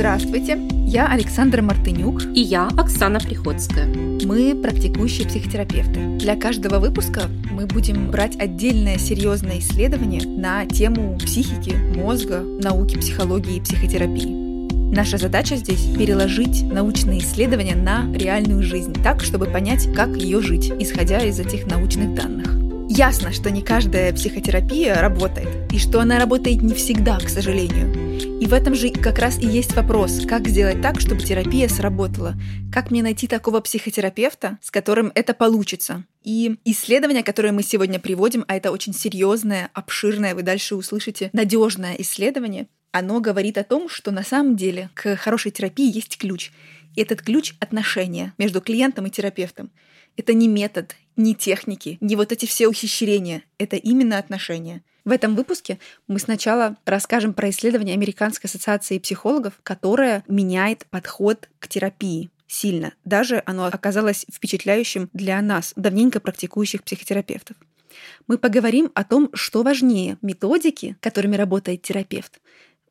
Здравствуйте, я Александра Мартынюк. И я Оксана Приходская. Мы практикующие психотерапевты. Для каждого выпуска мы будем брать отдельное серьезное исследование на тему психики, мозга, науки психологии и психотерапии. Наша задача здесь переложить научные исследования на реальную жизнь, так, чтобы понять, как ее жить, исходя из этих научных данных. Ясно, что не каждая психотерапия работает, и что она работает не всегда, к сожалению. И в этом же как раз и есть вопрос, как сделать так, чтобы терапия сработала. Как мне найти такого психотерапевта, с которым это получится. И исследование, которое мы сегодня приводим, а это очень серьезное, обширное, вы дальше услышите, надежное исследование, оно говорит о том, что на самом деле к хорошей терапии есть ключ. И этот ключ — отношения между клиентом и терапевтом. Это не метод, не техники, не вот эти все ухищрения. Это именно отношения. В этом выпуске мы сначала расскажем про исследование Американской ассоциации психологов, которое меняет подход к терапии сильно. Даже оно оказалось впечатляющим для нас, давненько практикующих психотерапевтов. Мы поговорим о том, что важнее — методики, которыми работает терапевт,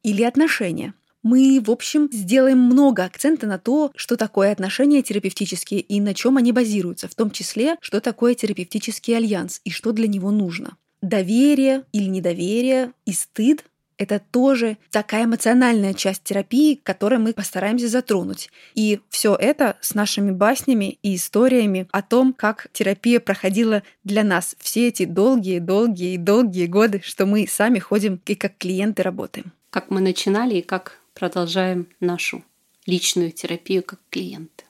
или отношения. Мы, в общем, сделаем много акцента на то, что такое отношения терапевтические и на чем они базируются, в том числе, что такое терапевтический альянс и что для него нужно доверие или недоверие и стыд это тоже такая эмоциональная часть терапии, которую мы постараемся затронуть. И все это с нашими баснями и историями о том, как терапия проходила для нас все эти долгие, долгие и долгие годы, что мы сами ходим и как клиенты работаем. Как мы начинали и как продолжаем нашу личную терапию как клиенты.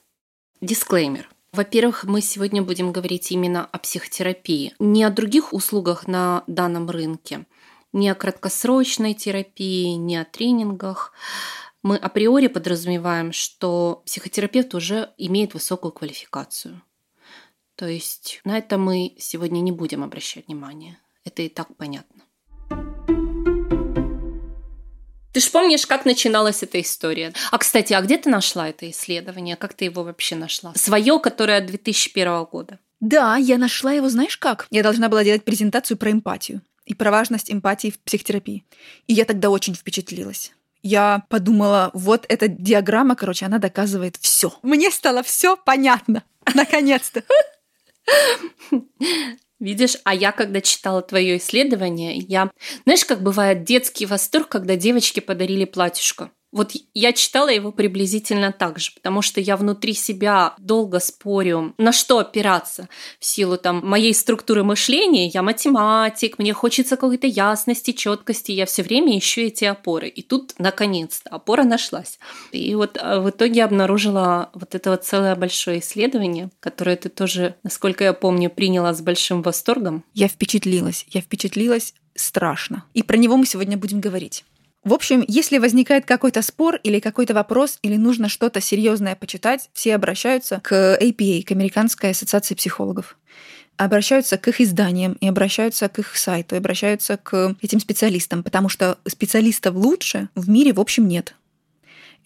Дисклеймер. Во-первых, мы сегодня будем говорить именно о психотерапии, не о других услугах на данном рынке, не о краткосрочной терапии, не о тренингах. Мы априори подразумеваем, что психотерапевт уже имеет высокую квалификацию. То есть на это мы сегодня не будем обращать внимание. Это и так понятно. Ты ж помнишь, как начиналась эта история? А, кстати, а где ты нашла это исследование? Как ты его вообще нашла? Свое, которое 2001 года. Да, я нашла его, знаешь как? Я должна была делать презентацию про эмпатию и про важность эмпатии в психотерапии. И я тогда очень впечатлилась. Я подумала, вот эта диаграмма, короче, она доказывает все. Мне стало все понятно. Наконец-то. Видишь, а я, когда читала твое исследование, я... Знаешь, как бывает детский восторг, когда девочке подарили платьишко? Вот я читала его приблизительно так же, потому что я внутри себя долго спорю, на что опираться в силу там моей структуры мышления. Я математик, мне хочется какой-то ясности, четкости, я все время ищу эти опоры. И тут, наконец-то, опора нашлась. И вот а, в итоге обнаружила вот это вот целое большое исследование, которое ты тоже, насколько я помню, приняла с большим восторгом. Я впечатлилась, я впечатлилась страшно. И про него мы сегодня будем говорить. В общем, если возникает какой-то спор или какой-то вопрос, или нужно что-то серьезное почитать, все обращаются к APA, к Американской ассоциации психологов обращаются к их изданиям, и обращаются к их сайту, и обращаются к этим специалистам, потому что специалистов лучше в мире, в общем, нет.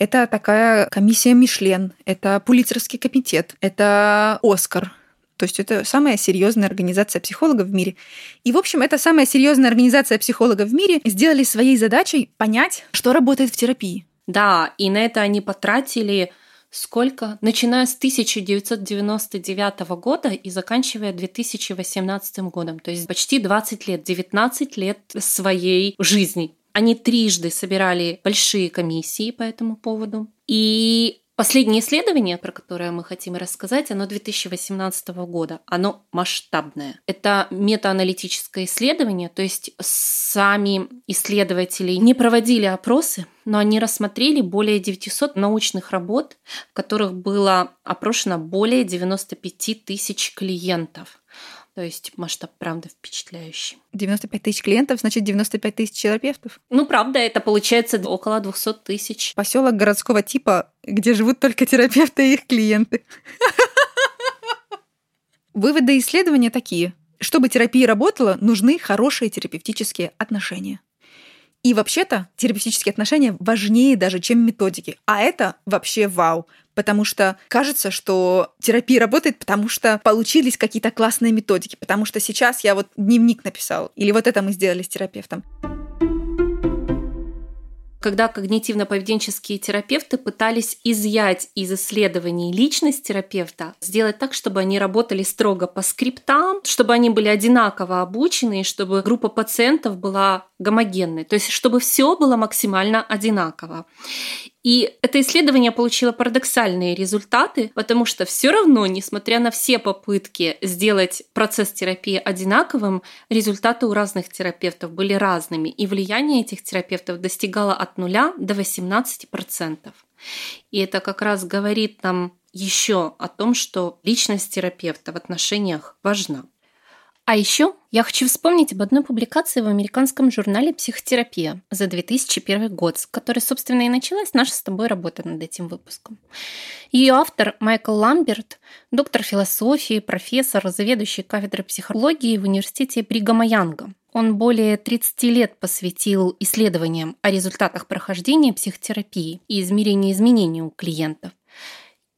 Это такая комиссия Мишлен, это Пулицерский комитет, это Оскар, то есть это самая серьезная организация психологов в мире. И, в общем, эта самая серьезная организация психологов в мире сделали своей задачей понять, что работает в терапии. Да, и на это они потратили сколько? Начиная с 1999 года и заканчивая 2018 годом. То есть почти 20 лет, 19 лет своей жизни. Они трижды собирали большие комиссии по этому поводу. И Последнее исследование, про которое мы хотим рассказать, оно 2018 года. Оно масштабное. Это метааналитическое исследование, то есть сами исследователи не проводили опросы, но они рассмотрели более 900 научных работ, в которых было опрошено более 95 тысяч клиентов. То есть масштаб, правда, впечатляющий. 95 тысяч клиентов, значит, 95 тысяч терапевтов. Ну, правда, это получается около 200 тысяч. Поселок городского типа, где живут только терапевты и их клиенты. Выводы исследования такие. Чтобы терапия работала, нужны хорошие терапевтические отношения. И вообще-то терапевтические отношения важнее даже, чем методики. А это вообще вау. Потому что кажется, что терапия работает, потому что получились какие-то классные методики. Потому что сейчас я вот дневник написал. Или вот это мы сделали с терапевтом. когда когнитивно-поведенческие терапевты пытались изъять из исследований личность терапевта, сделать так, чтобы они работали строго по скриптам, чтобы они были одинаково обучены, и чтобы группа пациентов была гомогенной, то есть чтобы все было максимально одинаково. И это исследование получило парадоксальные результаты, потому что все равно, несмотря на все попытки сделать процесс терапии одинаковым, результаты у разных терапевтов были разными, и влияние этих терапевтов достигало от 0 до 18%. И это как раз говорит нам еще о том, что личность терапевта в отношениях важна. А еще я хочу вспомнить об одной публикации в американском журнале «Психотерапия» за 2001 год, с которой, собственно, и началась наша с тобой работа над этим выпуском. Ее автор Майкл Ламберт, доктор философии, профессор, заведующий кафедрой психологии в университете Бригама Янга. Он более 30 лет посвятил исследованиям о результатах прохождения психотерапии и измерению изменений у клиентов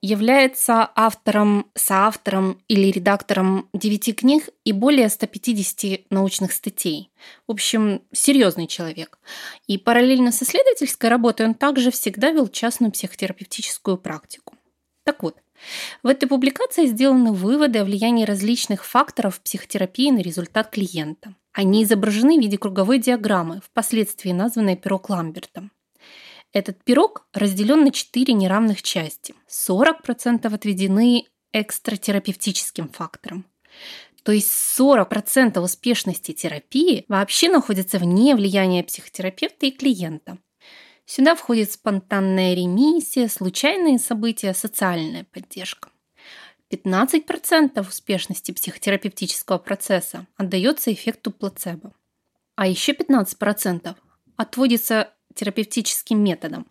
является автором, соавтором или редактором девяти книг и более 150 научных статей. В общем, серьезный человек. И параллельно с исследовательской работой он также всегда вел частную психотерапевтическую практику. Так вот, в этой публикации сделаны выводы о влиянии различных факторов психотерапии на результат клиента. Они изображены в виде круговой диаграммы, впоследствии названной пирог Ламберта. Этот пирог разделен на четыре неравных части. 40% отведены экстратерапевтическим факторам. То есть 40% успешности терапии вообще находится вне влияния психотерапевта и клиента. Сюда входит спонтанная ремиссия, случайные события, социальная поддержка. 15% успешности психотерапевтического процесса отдается эффекту плацебо. А еще 15% отводится терапевтическим методом.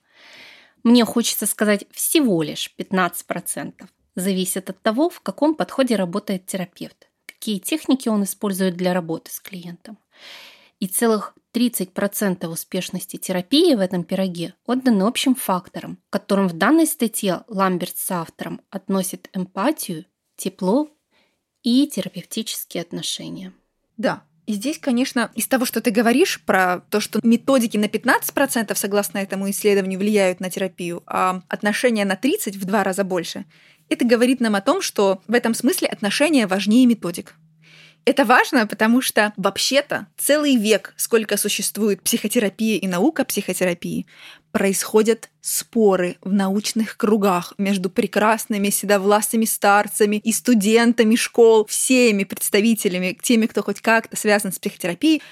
Мне хочется сказать всего лишь 15%. Зависит от того, в каком подходе работает терапевт, какие техники он использует для работы с клиентом. И целых 30% успешности терапии в этом пироге отданы общим факторам, которым в данной статье Ламберт с автором относит эмпатию, тепло и терапевтические отношения. Да, и здесь, конечно, из того, что ты говоришь про то, что методики на 15% согласно этому исследованию влияют на терапию, а отношения на 30% в два раза больше, это говорит нам о том, что в этом смысле отношения важнее методик. Это важно, потому что вообще-то целый век, сколько существует психотерапия и наука психотерапии, происходят споры в научных кругах между прекрасными седовласыми старцами и студентами школ, всеми представителями, теми, кто хоть как-то связан с психотерапией.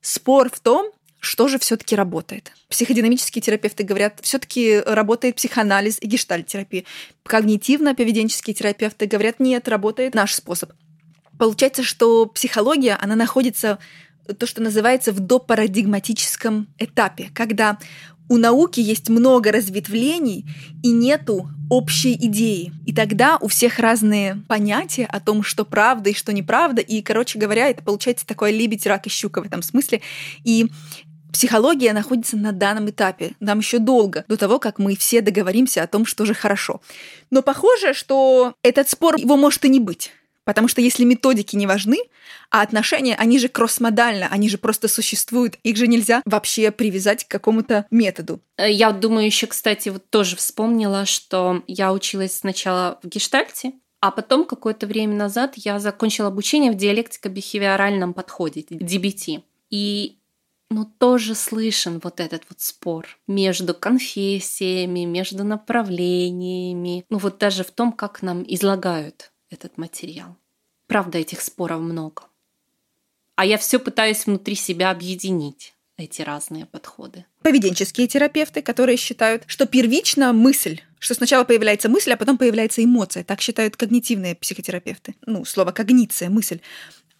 Спор в том, что же все-таки работает? Психодинамические терапевты говорят, все-таки работает психоанализ и гештальтерапия. Когнитивно-поведенческие терапевты говорят, нет, работает наш способ. Получается, что психология, она находится то, что называется в допарадигматическом этапе, когда у науки есть много разветвлений и нету общей идеи. И тогда у всех разные понятия о том, что правда и что неправда. И, короче говоря, это получается такое лебедь, рак и щука в этом смысле. И Психология находится на данном этапе. Нам еще долго до того, как мы все договоримся о том, что же хорошо. Но похоже, что этот спор, его может и не быть. Потому что если методики не важны, а отношения, они же кроссмодально, они же просто существуют, их же нельзя вообще привязать к какому-то методу. Э, я думаю, еще, кстати, вот тоже вспомнила, что я училась сначала в гештальте, а потом какое-то время назад я закончила обучение в диалектико-бихевиоральном подходе, DBT. И ну, тоже слышен вот этот вот спор между конфессиями, между направлениями, ну вот даже в том, как нам излагают этот материал. Правда, этих споров много. А я все пытаюсь внутри себя объединить эти разные подходы. Поведенческие терапевты, которые считают, что первично мысль, что сначала появляется мысль, а потом появляется эмоция. Так считают когнитивные психотерапевты. Ну, слово когниция, мысль.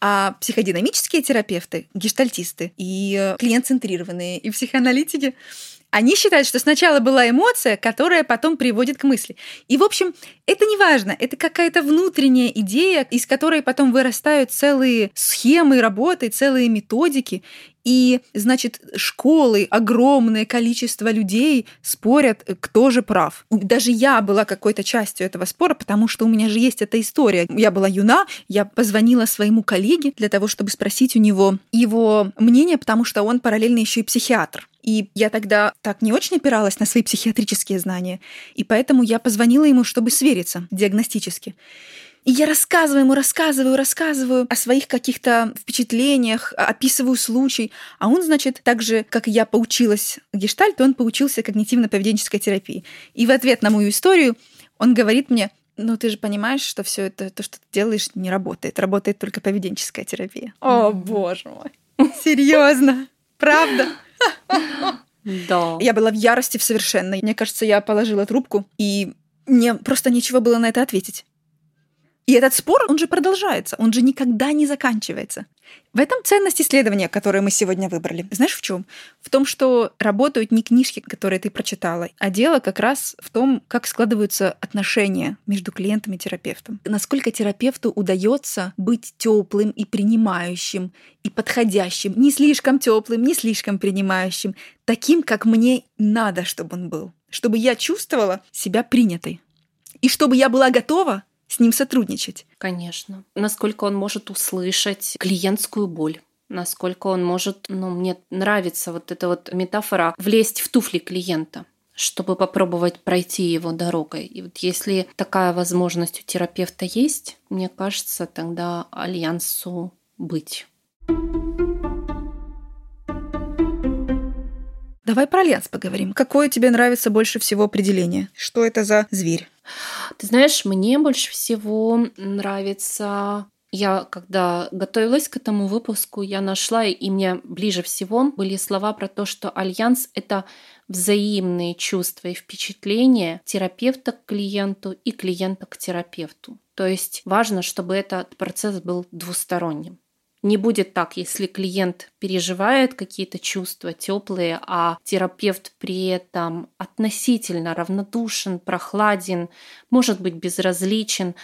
А психодинамические терапевты, гештальтисты и клиент-центрированные, и психоаналитики они считают, что сначала была эмоция, которая потом приводит к мысли. И, в общем, это не важно. Это какая-то внутренняя идея, из которой потом вырастают целые схемы работы, целые методики. И, значит, школы, огромное количество людей спорят, кто же прав. Даже я была какой-то частью этого спора, потому что у меня же есть эта история. Я была юна, я позвонила своему коллеге для того, чтобы спросить у него его мнение, потому что он параллельно еще и психиатр. И я тогда так не очень опиралась на свои психиатрические знания, и поэтому я позвонила ему, чтобы свериться диагностически. И я рассказываю ему, рассказываю, рассказываю о своих каких-то впечатлениях, описываю случай. А он, значит, так же, как и я поучилась гештальту, он поучился когнитивно-поведенческой терапии. И в ответ на мою историю он говорит мне, ну ты же понимаешь, что все это, то, что ты делаешь, не работает. Работает только поведенческая терапия. О, боже мой. Серьезно? Правда? Да. Я была в ярости в совершенной. Мне кажется, я положила трубку, и мне просто нечего было на это ответить. И этот спор, он же продолжается, он же никогда не заканчивается. В этом ценность исследования, которое мы сегодня выбрали. Знаешь в чем? В том, что работают не книжки, которые ты прочитала, а дело как раз в том, как складываются отношения между клиентом и терапевтом. Насколько терапевту удается быть теплым и принимающим, и подходящим, не слишком теплым, не слишком принимающим, таким, как мне надо, чтобы он был. Чтобы я чувствовала себя принятой. И чтобы я была готова с ним сотрудничать. Конечно. Насколько он может услышать клиентскую боль насколько он может, ну, мне нравится вот эта вот метафора, влезть в туфли клиента чтобы попробовать пройти его дорогой. И вот если такая возможность у терапевта есть, мне кажется, тогда альянсу быть. Давай про альянс поговорим. Какое тебе нравится больше всего определение? Что это за зверь? Ты знаешь, мне больше всего нравится я, когда готовилась к этому выпуску, я нашла, и мне ближе всего были слова про то, что альянс — это взаимные чувства и впечатления терапевта к клиенту и клиента к терапевту. То есть важно, чтобы этот процесс был двусторонним. Не будет так, если клиент переживает какие-то чувства теплые, а терапевт при этом относительно равнодушен, прохладен, может быть безразличен,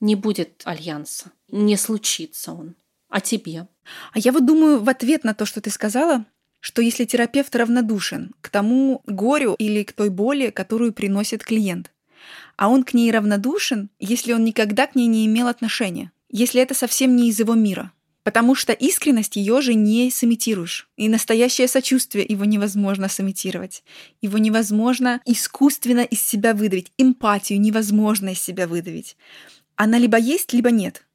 не будет альянса, не случится он. А тебе? А я вот думаю в ответ на то, что ты сказала, что если терапевт равнодушен к тому горю или к той боли, которую приносит клиент, а он к ней равнодушен, если он никогда к ней не имел отношения, если это совсем не из его мира, Потому что искренность ее же не сымитируешь. И настоящее сочувствие его невозможно сымитировать. Его невозможно искусственно из себя выдавить. Эмпатию невозможно из себя выдавить. Она либо есть, либо нет.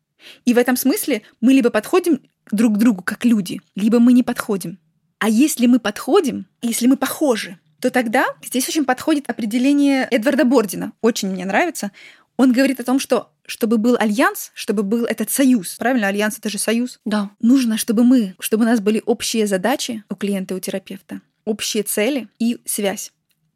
И в этом смысле мы либо подходим друг к другу как люди, либо мы не подходим. А если мы подходим, если мы похожи, то тогда здесь очень подходит определение Эдварда Бордина. Очень мне нравится. Он говорит о том, что чтобы был альянс, чтобы был этот союз. Правильно, альянс это же союз. Да. Нужно, чтобы мы, чтобы у нас были общие задачи у клиента и у терапевта, общие цели и связь.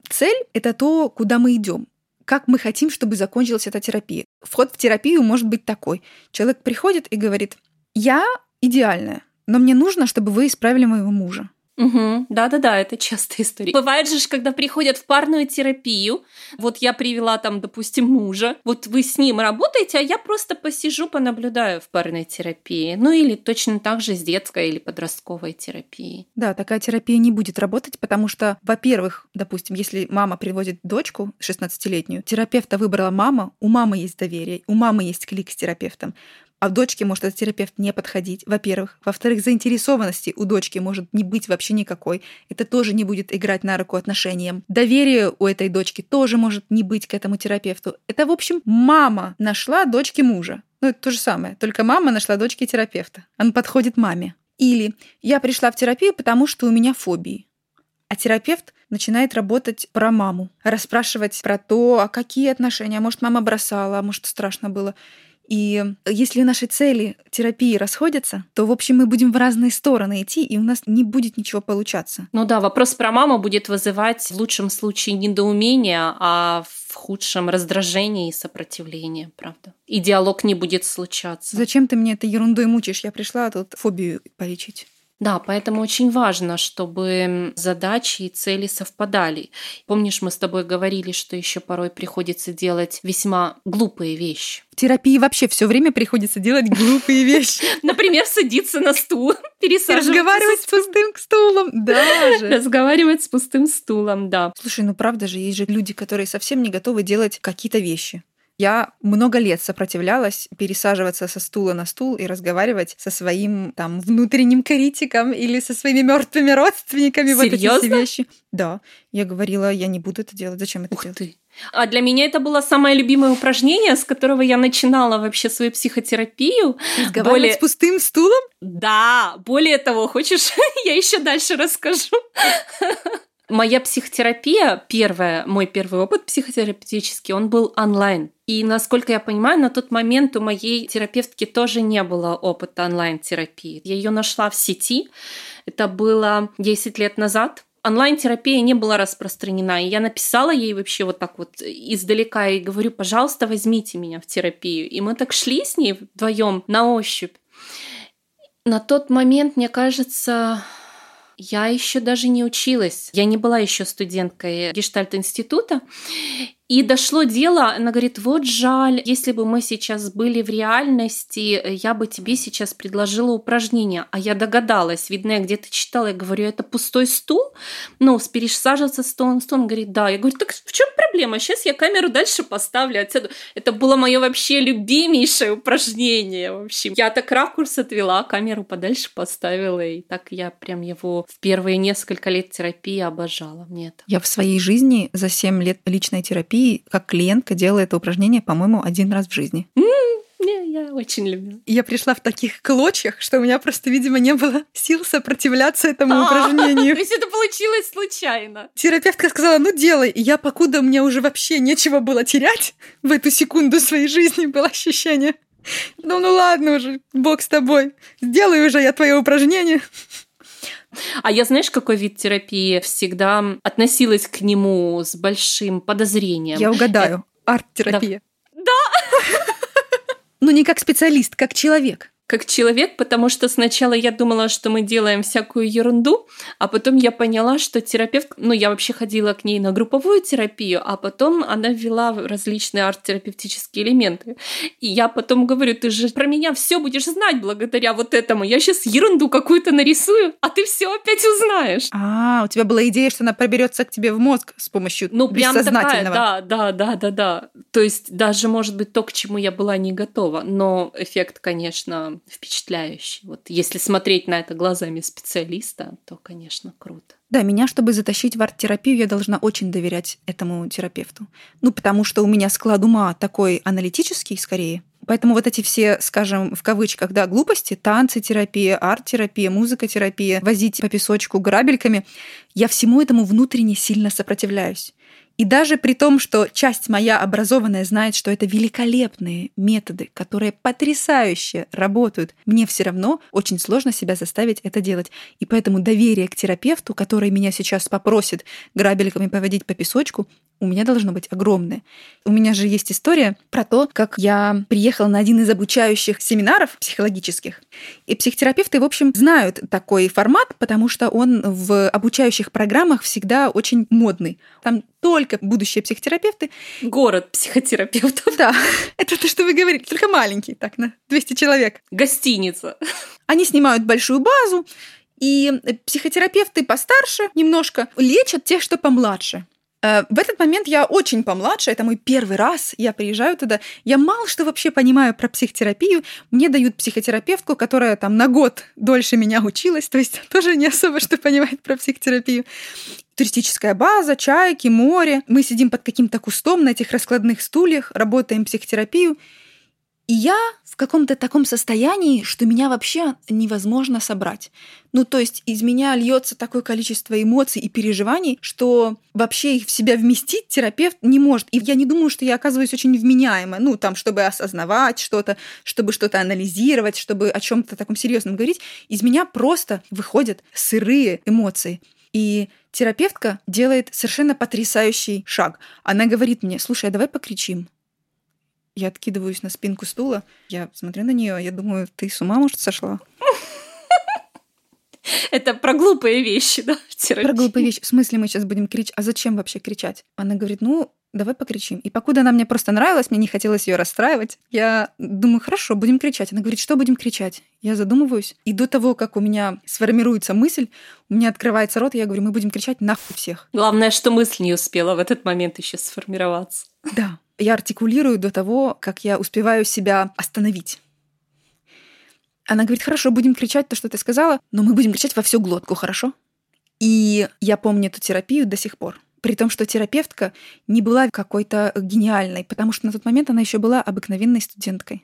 Цель это то, куда мы идем. Как мы хотим, чтобы закончилась эта терапия. Вход в терапию может быть такой. Человек приходит и говорит, я идеальная, но мне нужно, чтобы вы исправили моего мужа. Угу. Да-да-да, это частая история. Бывает же, когда приходят в парную терапию, вот я привела там, допустим, мужа, вот вы с ним работаете, а я просто посижу, понаблюдаю в парной терапии. Ну или точно так же с детской или подростковой терапией. Да, такая терапия не будет работать, потому что, во-первых, допустим, если мама приводит дочку 16-летнюю, терапевта выбрала мама, у мамы есть доверие, у мамы есть клик с терапевтом а дочке может этот терапевт не подходить, во-первых. Во-вторых, заинтересованности у дочки может не быть вообще никакой. Это тоже не будет играть на руку отношениям. Доверие у этой дочки тоже может не быть к этому терапевту. Это, в общем, мама нашла дочке мужа. Ну, это то же самое, только мама нашла дочке терапевта. Он подходит маме. Или я пришла в терапию, потому что у меня фобии. А терапевт начинает работать про маму, расспрашивать про то, а какие отношения, а может, мама бросала, а может, страшно было. И если наши цели терапии расходятся, то, в общем, мы будем в разные стороны идти, и у нас не будет ничего получаться. Ну да, вопрос про маму будет вызывать в лучшем случае недоумение, а в худшем раздражение и сопротивление, правда. И диалог не будет случаться. Зачем ты мне этой ерундой мучаешь? Я пришла тут фобию полечить. Да, поэтому очень важно, чтобы задачи и цели совпадали. Помнишь, мы с тобой говорили, что еще порой приходится делать весьма глупые вещи. В терапии вообще все время приходится делать глупые вещи. Например, садиться на стул, пересаживаться. Разговаривать с пустым стулом, даже. Разговаривать с пустым стулом, да. Слушай, ну правда же, есть же люди, которые совсем не готовы делать какие-то вещи Я много лет сопротивлялась пересаживаться со стула на стул и разговаривать со своим там внутренним критиком или со своими мертвыми родственниками. Серьезно? Вот эти вещи. Да. Я говорила, я не буду это делать. Зачем это Ух делать? ты. А для меня это было самое любимое упражнение, с которого я начинала вообще свою психотерапию. Разговаривать Более- с пустым стулом? Да, более того, хочешь, я еще дальше расскажу. Моя психотерапия, первая, мой первый опыт психотерапевтический, он был онлайн. И, насколько я понимаю, на тот момент у моей терапевтки тоже не было опыта онлайн-терапии. Я ее нашла в сети. Это было 10 лет назад. Онлайн-терапия не была распространена. И я написала ей вообще вот так вот издалека и говорю, пожалуйста, возьмите меня в терапию. И мы так шли с ней вдвоем на ощупь. На тот момент, мне кажется, я еще даже не училась. Я не была еще студенткой гештальт-института. И дошло дело, она говорит, вот жаль, если бы мы сейчас были в реальности, я бы тебе сейчас предложила упражнение. А я догадалась, видно, я где-то читала, я говорю, это пустой стул? Ну, пересаживаться стол на стол. Он говорит, да. Я говорю, так в чем проблема? Сейчас я камеру дальше поставлю отсюда. Это было мое вообще любимейшее упражнение. В общем, я так ракурс отвела, камеру подальше поставила, и так я прям его в первые несколько лет терапии обожала. Мне это Я в своей жизни за 7 лет личной терапии как клиентка делала это упражнение, по-моему, один раз в жизни. Не, я очень люблю. Я пришла в таких клочьях, что у меня просто, видимо, не было сил сопротивляться этому А, упражнению. То есть это получилось случайно. Терапевтка сказала, ну делай. И я, покуда мне уже вообще нечего было терять в эту секунду своей жизни, было ощущение. Ну, ну ладно уже, бог с тобой. Сделай уже я твое упражнение. А я знаешь, какой вид терапии всегда относилась к нему с большим подозрением? Я угадаю. Арт-терапия. Да. Ну, не как специалист, как человек. Как человек, потому что сначала я думала, что мы делаем всякую ерунду, а потом я поняла, что терапевт, ну, я вообще ходила к ней на групповую терапию, а потом она ввела различные арт-терапевтические элементы. И я потом говорю, ты же про меня все будешь знать благодаря вот этому. Я сейчас ерунду какую-то нарисую, а ты все опять узнаешь. А, у тебя была идея, что она проберется к тебе в мозг с помощью Ну, прям такая, бессознательного. да, да, да, да, да. То есть даже, может быть, то, к чему я была не готова, но эффект, конечно, впечатляющий. Вот если смотреть на это глазами специалиста, то, конечно, круто. Да, меня, чтобы затащить в арт-терапию, я должна очень доверять этому терапевту. Ну, потому что у меня склад ума такой аналитический, скорее. Поэтому вот эти все, скажем, в кавычках, да, глупости, танцы, терапия, арт-терапия, музыка-терапия, возить по песочку грабельками, я всему этому внутренне сильно сопротивляюсь. И даже при том, что часть моя образованная знает, что это великолепные методы, которые потрясающе работают, мне все равно очень сложно себя заставить это делать. И поэтому доверие к терапевту, который меня сейчас попросит грабельками поводить по песочку, у меня должно быть огромное. У меня же есть история про то, как я приехала на один из обучающих семинаров психологических. И психотерапевты, в общем, знают такой формат, потому что он в обучающих программах всегда очень модный. Там только будущие психотерапевты. Город психотерапевтов. Да, это то, что вы говорите, только маленький, так, на 200 человек. Гостиница. Они снимают большую базу, и психотерапевты постарше немножко лечат тех, что помладше. Э, В этот момент я очень помладше, это мой первый раз, я приезжаю туда, я мало что вообще понимаю про психотерапию, мне дают психотерапевтку, которая там на год дольше меня училась, то есть тоже не особо что понимает про психотерапию. Туристическая база, чайки, море. Мы сидим под каким-то кустом на этих раскладных стульях, работаем психотерапию. И я в каком-то таком состоянии, что меня вообще невозможно собрать. Ну, то есть из меня льется такое количество эмоций и переживаний, что вообще их в себя вместить терапевт не может. И я не думаю, что я оказываюсь очень вменяема, ну, там, чтобы осознавать что-то, чтобы что-то анализировать, чтобы о чем-то таком серьезном говорить. Из меня просто выходят сырые эмоции. И терапевтка делает совершенно потрясающий шаг. Она говорит мне, слушай, а давай покричим. Я откидываюсь на спинку стула, я смотрю на нее, я думаю, ты с ума, может, сошла? Это про глупые вещи, да. Про глупые вещи. В смысле мы сейчас будем кричать? А зачем вообще кричать? Она говорит, ну, давай покричим. И покуда она мне просто нравилась, мне не хотелось ее расстраивать, я думаю, хорошо, будем кричать. Она говорит, что будем кричать? Я задумываюсь. И до того, как у меня сформируется мысль, у меня открывается рот, и я говорю, мы будем кричать нахуй всех. Главное, что мысль не успела в этот момент еще сформироваться. Да. Я артикулирую до того, как я успеваю себя остановить. Она говорит, хорошо, будем кричать то, что ты сказала, но мы будем кричать во всю глотку, хорошо? И я помню эту терапию до сих пор. При том, что терапевтка не была какой-то гениальной, потому что на тот момент она еще была обыкновенной студенткой.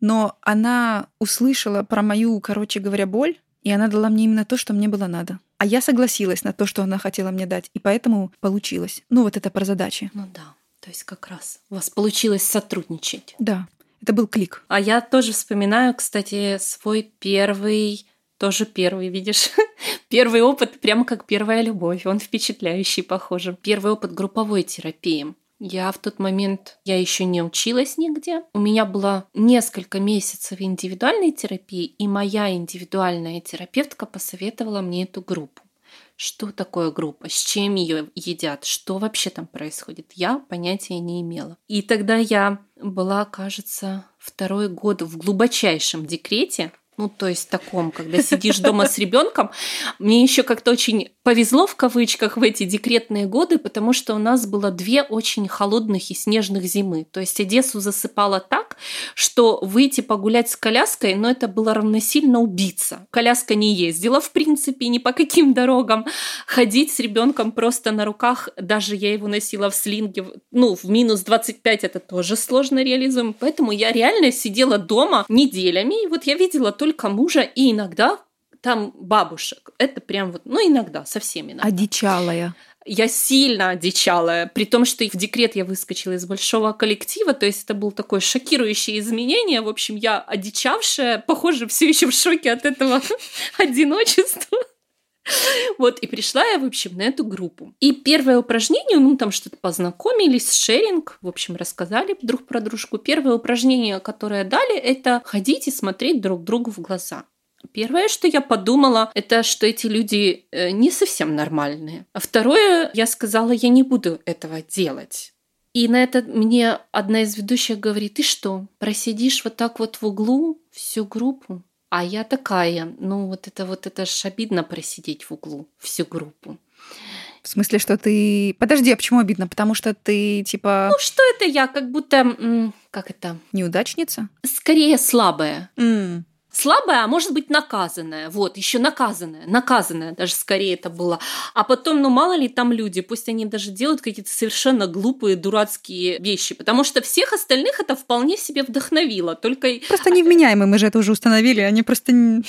Но она услышала про мою, короче говоря, боль, и она дала мне именно то, что мне было надо. А я согласилась на то, что она хотела мне дать, и поэтому получилось. Ну вот это про задачи. Ну да, то есть как раз у вас получилось сотрудничать. Да, это был клик. А я тоже вспоминаю, кстати, свой первый тоже первый, видишь? первый опыт, прямо как первая любовь. Он впечатляющий, похоже. Первый опыт групповой терапии. Я в тот момент, я еще не училась нигде. У меня было несколько месяцев индивидуальной терапии, и моя индивидуальная терапевтка посоветовала мне эту группу. Что такое группа, с чем ее едят, что вообще там происходит, я понятия не имела. И тогда я была, кажется, второй год в глубочайшем декрете, ну, то есть таком, когда сидишь дома с ребенком. Мне еще как-то очень повезло в кавычках в эти декретные годы, потому что у нас было две очень холодных и снежных зимы. То есть Одессу засыпало так, что выйти погулять с коляской, но это было равносильно убиться. Коляска не ездила, в принципе, ни по каким дорогам. Ходить с ребенком просто на руках, даже я его носила в слинге, ну, в минус 25 это тоже сложно реализуем. Поэтому я реально сидела дома неделями, и вот я видела только мужа и иногда там бабушек. Это прям вот, ну, иногда, совсем иногда. Одичалая. Я сильно одичала, при том, что в декрет я выскочила из большого коллектива, то есть это было такое шокирующее изменение. В общем, я одичавшая, похоже, все еще в шоке от этого одиночества. Вот, и пришла я, в общем, на эту группу. И первое упражнение, ну, там что-то познакомились, шеринг, в общем, рассказали друг про дружку. Первое упражнение, которое дали, это ходить и смотреть друг другу в глаза. Первое, что я подумала, это что эти люди э, не совсем нормальные. А второе, я сказала, я не буду этого делать. И на это мне одна из ведущих говорит, ты что, просидишь вот так вот в углу всю группу? А я такая, ну вот это вот это ж обидно просидеть в углу всю группу. В смысле, что ты... Подожди, а почему обидно? Потому что ты, типа... Ну, что это я? Как будто... Как это? Неудачница? Скорее слабая. Mm слабая, а может быть наказанная. Вот, еще наказанная, наказанная даже скорее это было. А потом, ну мало ли там люди, пусть они даже делают какие-то совершенно глупые, дурацкие вещи, потому что всех остальных это вполне себе вдохновило. Только... Просто невменяемые, мы же это уже установили, они просто...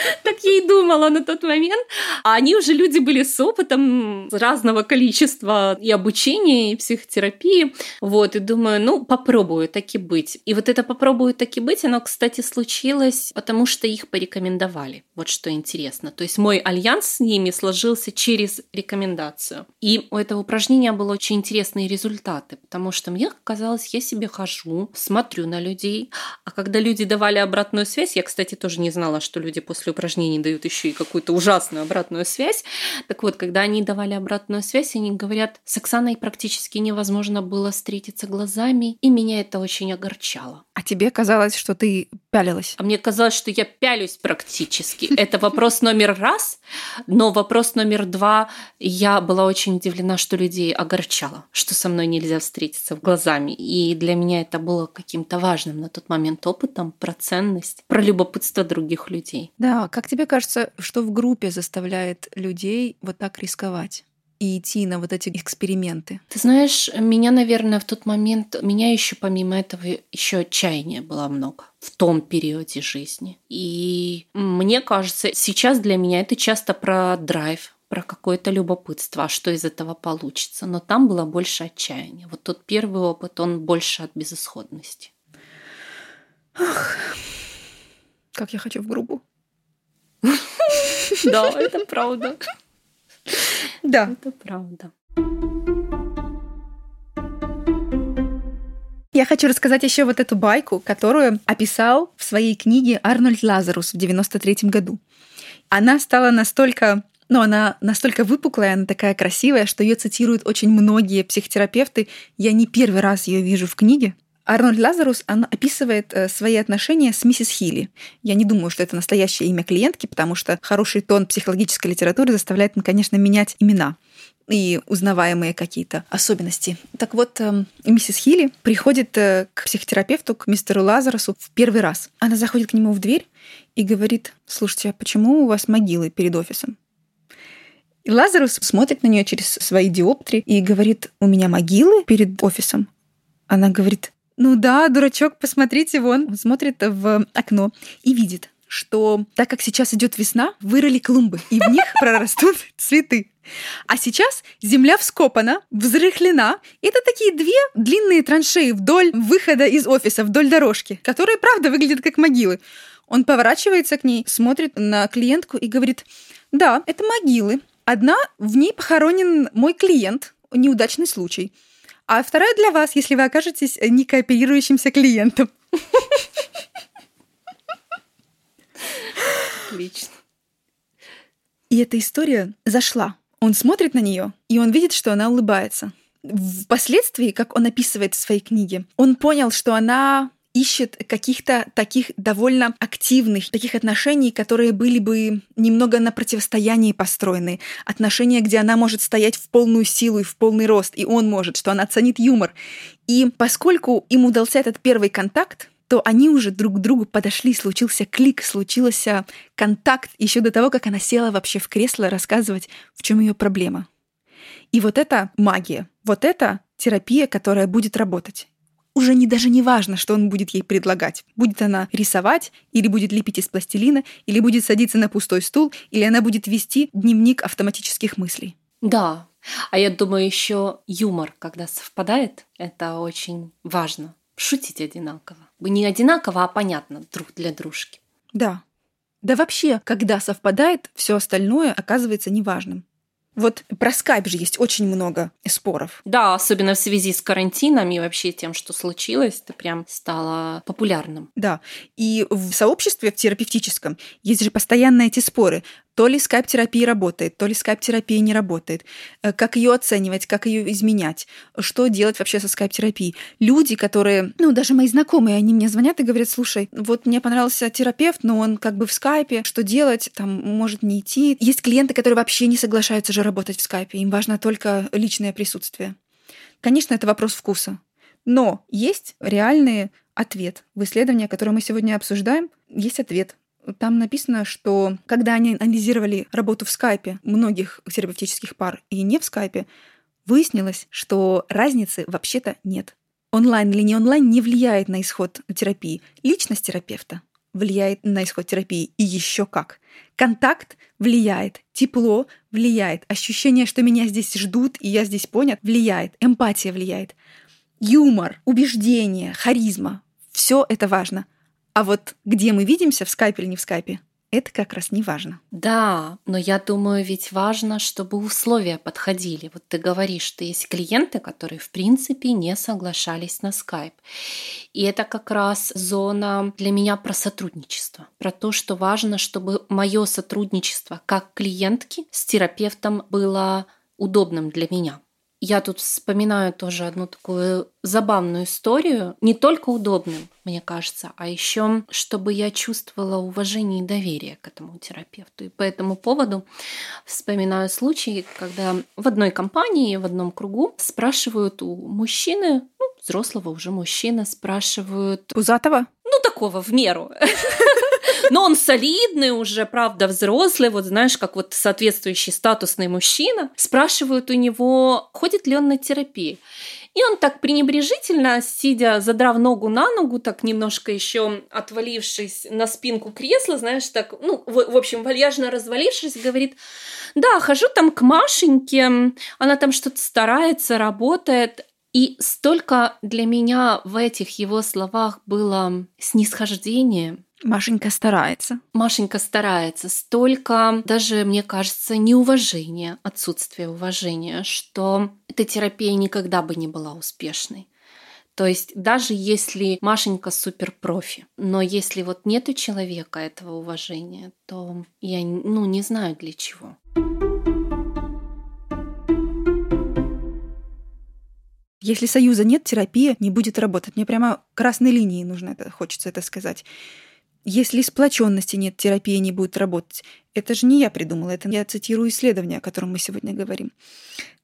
Так я и думала на тот момент. А они уже люди были с опытом разного количества и обучения, и психотерапии. Вот, и думаю, ну, попробую таки быть. И вот это попробую таки быть, оно, кстати, случилось, потому что их порекомендовали. Вот что интересно. То есть мой альянс с ними сложился через рекомендацию. И у этого упражнения было очень интересные результаты, потому что мне казалось, я себе хожу, смотрю на людей, а когда люди давали обратную связь, я, кстати, тоже не знала, что люди после после упражнений дают еще и какую-то ужасную обратную связь. Так вот, когда они давали обратную связь, они говорят, с Оксаной практически невозможно было встретиться глазами, и меня это очень огорчало. А тебе казалось, что ты пялилась? А мне казалось, что я пялюсь практически. Это вопрос номер раз, но вопрос номер два, я была очень удивлена, что людей огорчало, что со мной нельзя встретиться в глазами. И для меня это было каким-то важным на тот момент опытом, про ценность, про любопытство других людей. Да, как тебе кажется, что в группе заставляет людей вот так рисковать? И идти на вот эти эксперименты? Ты знаешь, меня, наверное, в тот момент, меня еще помимо этого еще отчаяния было много в том периоде жизни. И мне кажется, сейчас для меня это часто про драйв, про какое-то любопытство, а что из этого получится. Но там было больше отчаяния. Вот тот первый опыт, он больше от безысходности. Ах, как я хочу в группу. Да, это правда. Да. Это правда. Я хочу рассказать еще вот эту байку, которую описал в своей книге Арнольд Лазарус в 93 году. Она стала настолько но она настолько выпуклая, она такая красивая, что ее цитируют очень многие психотерапевты. Я не первый раз ее вижу в книге. Арнольд Лазарус он описывает э, свои отношения с миссис Хилли. Я не думаю, что это настоящее имя клиентки, потому что хороший тон психологической литературы заставляет, конечно, менять имена. и узнаваемые какие-то особенности. Так вот, эм, миссис Хилли приходит э, к психотерапевту, к мистеру Лазарусу в первый раз. Она заходит к нему в дверь и говорит, слушайте, а почему у вас могилы перед офисом? И Лазарус смотрит на нее через свои диоптри и говорит, у меня могилы перед офисом. Она говорит, ну да, дурачок, посмотрите вон. Он смотрит в окно и видит, что так как сейчас идет весна, вырыли клумбы, и в них прорастут цветы. А сейчас земля вскопана, взрыхлена. Это такие две длинные траншеи вдоль выхода из офиса, вдоль дорожки, которые, правда, выглядят как могилы. Он поворачивается к ней, смотрит на клиентку и говорит, да, это могилы. Одна, в ней похоронен мой клиент, неудачный случай. А вторая для вас, если вы окажетесь некооперирующимся клиентом. Отлично. И эта история зашла. Он смотрит на нее, и он видит, что она улыбается. Впоследствии, как он описывает в своей книге, он понял, что она ищет каких-то таких довольно активных, таких отношений, которые были бы немного на противостоянии построены. Отношения, где она может стоять в полную силу и в полный рост, и он может, что она ценит юмор. И поскольку им удался этот первый контакт, то они уже друг к другу подошли, случился клик, случился контакт еще до того, как она села вообще в кресло рассказывать, в чем ее проблема. И вот это магия, вот это терапия, которая будет работать. Уже не даже не важно, что он будет ей предлагать. Будет она рисовать, или будет лепить из пластилина, или будет садиться на пустой стул, или она будет вести дневник автоматических мыслей. Да, а я думаю, еще юмор, когда совпадает, это очень важно шутить одинаково. Не одинаково, а понятно друг для дружки. Да. Да вообще, когда совпадает, все остальное оказывается неважным. Вот про скайп же есть очень много споров. Да, особенно в связи с карантином и вообще тем, что случилось, это прям стало популярным. Да, и в сообществе в терапевтическом есть же постоянно эти споры. То ли скайп-терапия работает, то ли скайп-терапия не работает. Э, как ее оценивать, как ее изменять, что делать вообще со скайп-терапией. Люди, которые, ну, даже мои знакомые, они мне звонят и говорят, слушай, вот мне понравился терапевт, но он как бы в скайпе, что делать, там, может не идти. Есть клиенты, которые вообще не соглашаются же работать в скайпе, им важно только личное присутствие. Конечно, это вопрос вкуса. Но есть реальный ответ. В исследовании, которое мы сегодня обсуждаем, есть ответ. Там написано, что когда они анализировали работу в скайпе многих терапевтических пар и не в скайпе, выяснилось, что разницы вообще-то нет. Онлайн или не онлайн не влияет на исход терапии. Личность терапевта влияет на исход терапии. И еще как. Контакт влияет, тепло влияет, ощущение, что меня здесь ждут и я здесь понят, влияет, эмпатия влияет. Юмор, убеждение, харизма — все это важно — а вот где мы видимся, в скайпе или не в скайпе, это как раз не важно. Да, но я думаю, ведь важно, чтобы условия подходили. Вот ты говоришь, что есть клиенты, которые в принципе не соглашались на скайп. И это как раз зона для меня про сотрудничество, про то, что важно, чтобы мое сотрудничество как клиентки с терапевтом было удобным для меня. Я тут вспоминаю тоже одну такую забавную историю, не только удобным, мне кажется, а еще, чтобы я чувствовала уважение и доверие к этому терапевту. И по этому поводу вспоминаю случай, когда в одной компании, в одном кругу спрашивают у мужчины, ну, взрослого уже мужчины, спрашивают... Пузатого? Ну, такого в меру. Но он солидный уже, правда, взрослый, вот знаешь, как вот соответствующий статусный мужчина. Спрашивают у него, ходит ли он на терапию. И он так пренебрежительно, сидя, задрав ногу на ногу, так немножко еще отвалившись на спинку кресла, знаешь, так, ну, в, в общем, вальяжно развалившись, говорит, да, хожу там к Машеньке, она там что-то старается, работает, и столько для меня в этих его словах было снисхождения, Машенька старается. Машенька старается. Столько, даже, мне кажется, неуважения, отсутствия уважения, что эта терапия никогда бы не была успешной. То есть даже если Машенька супер профи, но если вот нет у человека этого уважения, то я ну, не знаю для чего. Если союза нет, терапия не будет работать. Мне прямо красной линией нужно это, хочется это сказать Если сплоченности нет, терапия не будет работать. Это же не я придумала, это я цитирую исследование, о котором мы сегодня говорим.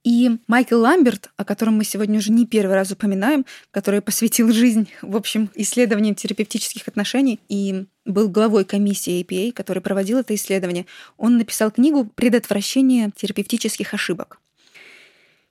И Майкл Ламберт, о котором мы сегодня уже не первый раз упоминаем, который посвятил жизнь, в общем, исследованиям терапевтических отношений и был главой комиссии APA, который проводил это исследование, он написал книгу «Предотвращение терапевтических ошибок».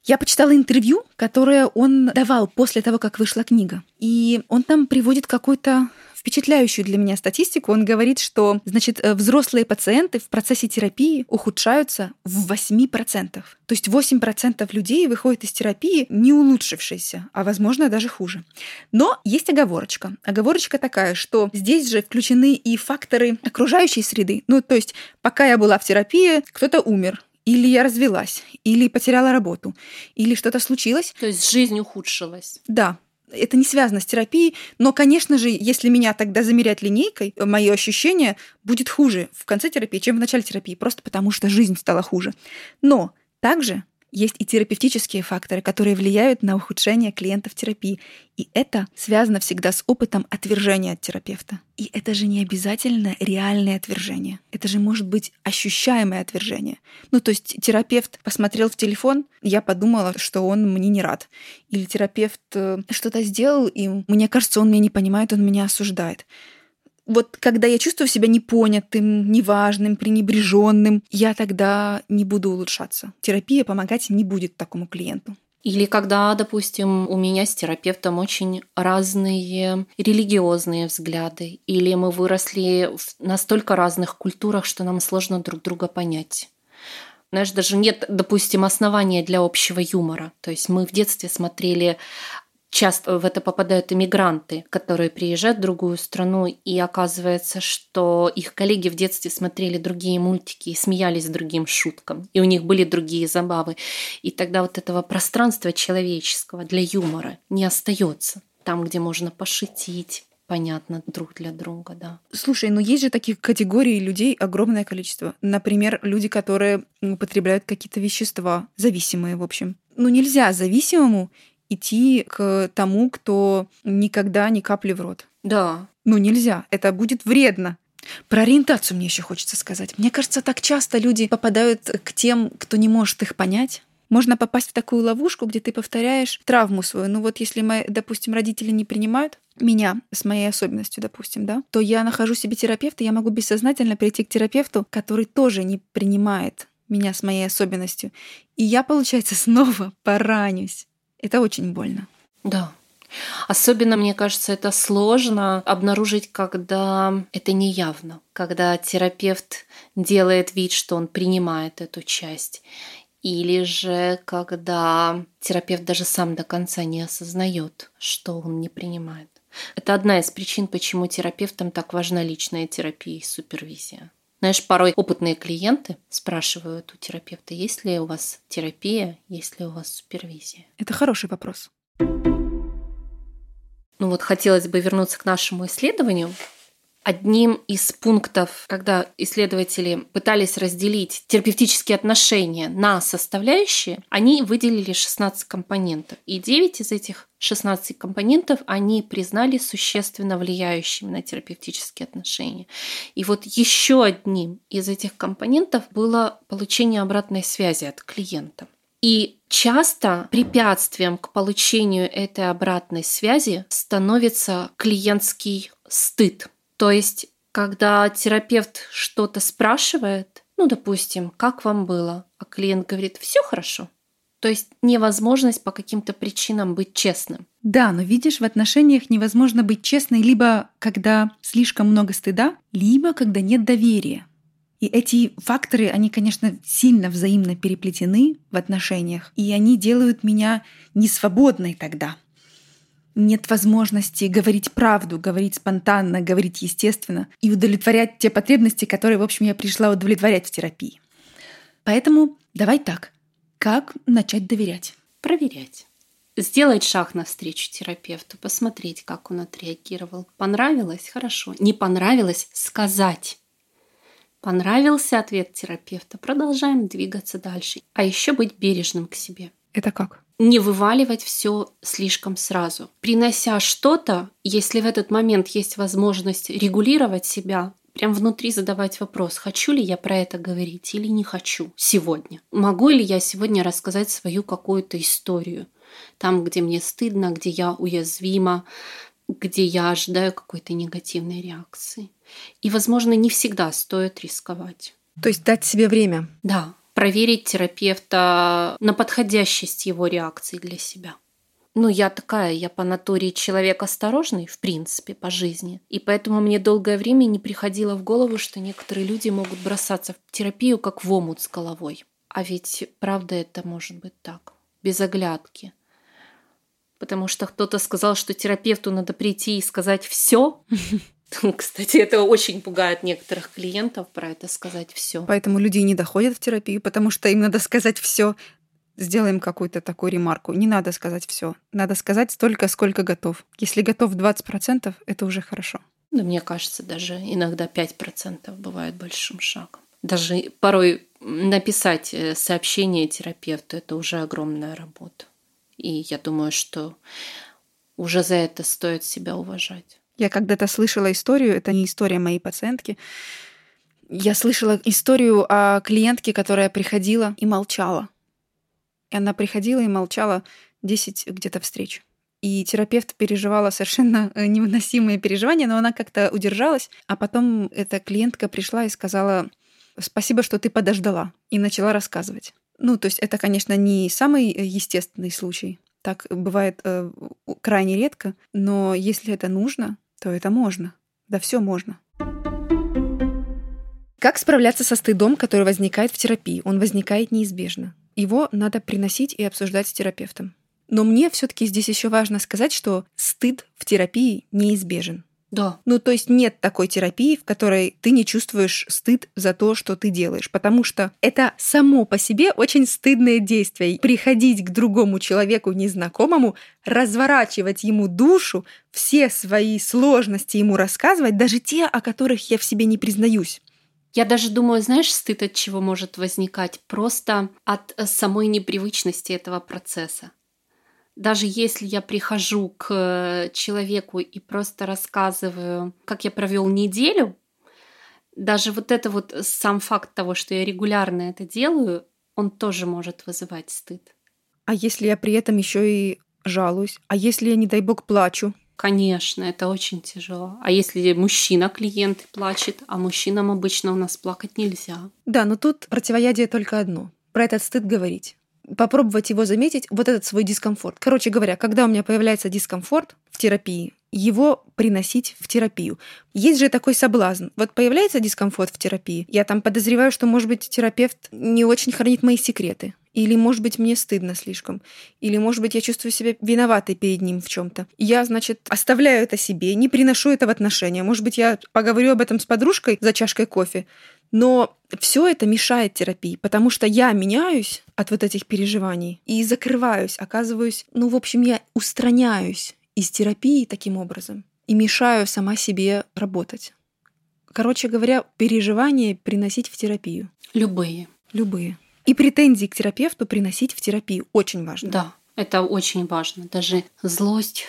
Я почитала интервью, которое он давал после того, как вышла книга. И он там приводит какой-то впечатляющую для меня статистику. Он говорит, что значит, э, взрослые пациенты в процессе терапии ухудшаются в 8%. То есть 8% людей выходят из терапии не улучшившиеся, а возможно даже хуже. Но есть оговорочка. Оговорочка такая, что здесь же включены и факторы окружающей среды. Ну, то есть пока я была в терапии, кто-то умер, или я развелась, или потеряла работу, или что-то случилось. То есть жизнь ухудшилась. Да, это не связано с терапией, но, конечно же, если меня тогда замерять линейкой, мое ощущение будет хуже в конце терапии, чем в начале терапии, просто потому что жизнь стала хуже. Но также есть и терапевтические факторы, которые влияют на ухудшение клиентов терапии. И это связано всегда с опытом отвержения от терапевта. И это же не обязательно реальное отвержение. Это же может быть ощущаемое отвержение. Ну, то есть терапевт посмотрел в телефон, я подумала, что он мне не рад. Или терапевт э, что-то сделал, и мне кажется, он меня не понимает, он меня осуждает вот когда я чувствую себя непонятым, неважным, пренебреженным, я тогда не буду улучшаться. Терапия помогать не будет такому клиенту. Или когда, допустим, у меня с терапевтом очень разные религиозные взгляды, или мы выросли в настолько разных культурах, что нам сложно друг друга понять. Знаешь, даже нет, допустим, основания для общего юмора. То есть мы в детстве смотрели часто в это попадают иммигранты, которые приезжают в другую страну, и оказывается, что их коллеги в детстве смотрели другие мультики и смеялись другим шуткам, и у них были другие забавы. И тогда вот этого пространства человеческого для юмора не остается там, где можно пошутить, понятно друг для друга, да. Слушай, ну есть же таких категорий людей огромное количество. Например, люди, которые употребляют какие-то вещества, зависимые, в общем. Ну нельзя зависимому идти к тому, кто никогда ни капли в рот. Да. Ну, нельзя. Это будет вредно. Про ориентацию мне еще хочется сказать. Мне кажется, так часто люди попадают к тем, кто не может их понять. Можно попасть в такую ловушку, где ты повторяешь травму свою. Ну вот если, мои, допустим, родители не принимают меня с моей особенностью, допустим, да, то я нахожу себе терапевта, я могу бессознательно прийти к терапевту, который тоже не принимает меня с моей особенностью. И я, получается, снова поранюсь. Это очень больно. Да. Особенно, мне кажется, это сложно обнаружить, когда это неявно, когда терапевт делает вид, что он принимает эту часть, или же когда терапевт даже сам до конца не осознает, что он не принимает. Это одна из причин, почему терапевтам так важна личная терапия и супервизия. Знаешь, порой опытные клиенты спрашивают у терапевта, есть ли у вас терапия, есть ли у вас супервизия. Это хороший вопрос. Ну вот хотелось бы вернуться к нашему исследованию. Одним из пунктов, когда исследователи пытались разделить терапевтические отношения на составляющие, они выделили 16 компонентов. И 9 из этих 16 компонентов они признали существенно влияющими на терапевтические отношения. И вот еще одним из этих компонентов было получение обратной связи от клиента. И часто препятствием к получению этой обратной связи становится клиентский стыд. То есть, когда терапевт что-то спрашивает, ну, допустим, как вам было, а клиент говорит, все хорошо. То есть невозможность по каким-то причинам быть честным. Да, но видишь, в отношениях невозможно быть честной либо когда слишком много стыда, либо когда нет доверия. И эти факторы, они, конечно, сильно взаимно переплетены в отношениях, и они делают меня несвободной тогда нет возможности говорить правду, говорить спонтанно, говорить естественно и удовлетворять те потребности, которые, в общем, я пришла удовлетворять в терапии. Поэтому давай так. Как начать доверять? Проверять. Сделать шаг навстречу терапевту, посмотреть, как он отреагировал. Понравилось? Хорошо. Не понравилось? Сказать. Понравился ответ терапевта? Продолжаем двигаться дальше. А еще быть бережным к себе. Это как? Не вываливать все слишком сразу. Принося что-то, если в этот момент есть возможность регулировать себя, прям внутри задавать вопрос, хочу ли я про это говорить или не хочу сегодня. Могу ли я сегодня рассказать свою какую-то историю, там, где мне стыдно, где я уязвима, где я ожидаю какой-то негативной реакции. И, возможно, не всегда стоит рисковать. То есть дать себе время. Да, проверить терапевта на подходящесть его реакции для себя. Ну, я такая, я по натуре человек осторожный, в принципе, по жизни. И поэтому мне долгое время не приходило в голову, что некоторые люди могут бросаться в терапию как в омут с головой. А ведь правда это может быть так, без оглядки. Потому что кто-то сказал, что терапевту надо прийти и сказать все. Кстати, это очень пугает некоторых клиентов про это сказать все. Поэтому люди не доходят в терапию, потому что им надо сказать все сделаем какую-то такую ремарку. Не надо сказать все. Надо сказать столько, сколько готов. Если готов 20%, это уже хорошо. Да, мне кажется, даже иногда 5% бывает большим шагом. Даже порой написать э, сообщение терапевту – это уже огромная работа. И я думаю, что уже за это стоит себя уважать. Я когда-то слышала историю, это не история моей пациентки, я слышала историю о клиентке, которая приходила и молчала. И она приходила и молчала 10 где-то встреч. И терапевт переживала совершенно э, невыносимые переживания, но она как-то удержалась. А потом эта клиентка пришла и сказала, спасибо, что ты подождала. И начала рассказывать. Ну, то есть это, конечно, не самый э, естественный случай. Так бывает э, крайне редко. Но если это нужно, то это можно. Да все можно. Как справляться со стыдом, который возникает в терапии? Он возникает неизбежно его надо приносить и обсуждать с терапевтом. Но мне все-таки здесь еще важно сказать, что стыд в терапии неизбежен. Да. Ну, то есть нет такой терапии, в которой ты не чувствуешь стыд за то, что ты делаешь, потому что это само по себе очень стыдное действие. Приходить к другому человеку незнакомому, разворачивать ему душу, все свои сложности ему рассказывать, даже те, о которых я в себе не признаюсь. Я даже думаю, знаешь, стыд от чего может возникать? Просто от э, самой непривычности этого процесса. Даже если я прихожу к человеку и просто рассказываю, как я провел неделю, даже вот это вот сам факт того, что я регулярно это делаю, он тоже может вызывать стыд. А если я при этом еще и жалуюсь? А если я, не дай бог, плачу? Конечно, это очень тяжело. А если мужчина клиент плачет, а мужчинам обычно у нас плакать нельзя. Да, но тут противоядие только одно. Про этот стыд говорить. Попробовать его заметить, вот этот свой дискомфорт. Короче говоря, когда у меня появляется дискомфорт в терапии, его приносить в терапию. Есть же такой соблазн. Вот появляется дискомфорт в терапии, я там подозреваю, что, может быть, терапевт не очень хранит мои секреты. Или, может быть, мне стыдно слишком. Или, может быть, я чувствую себя виноватой перед ним в чем-то. Я, значит, оставляю это себе, не приношу это в отношения. Может быть, я поговорю об этом с подружкой за чашкой кофе. Но все это мешает терапии, потому что я меняюсь от вот этих переживаний и закрываюсь, оказываюсь, ну, в общем, я устраняюсь из терапии таким образом и мешаю сама себе работать. Короче говоря, переживания приносить в терапию. Любые. Любые. И претензии к терапевту приносить в терапию очень важно. Да, это очень важно. Даже злость,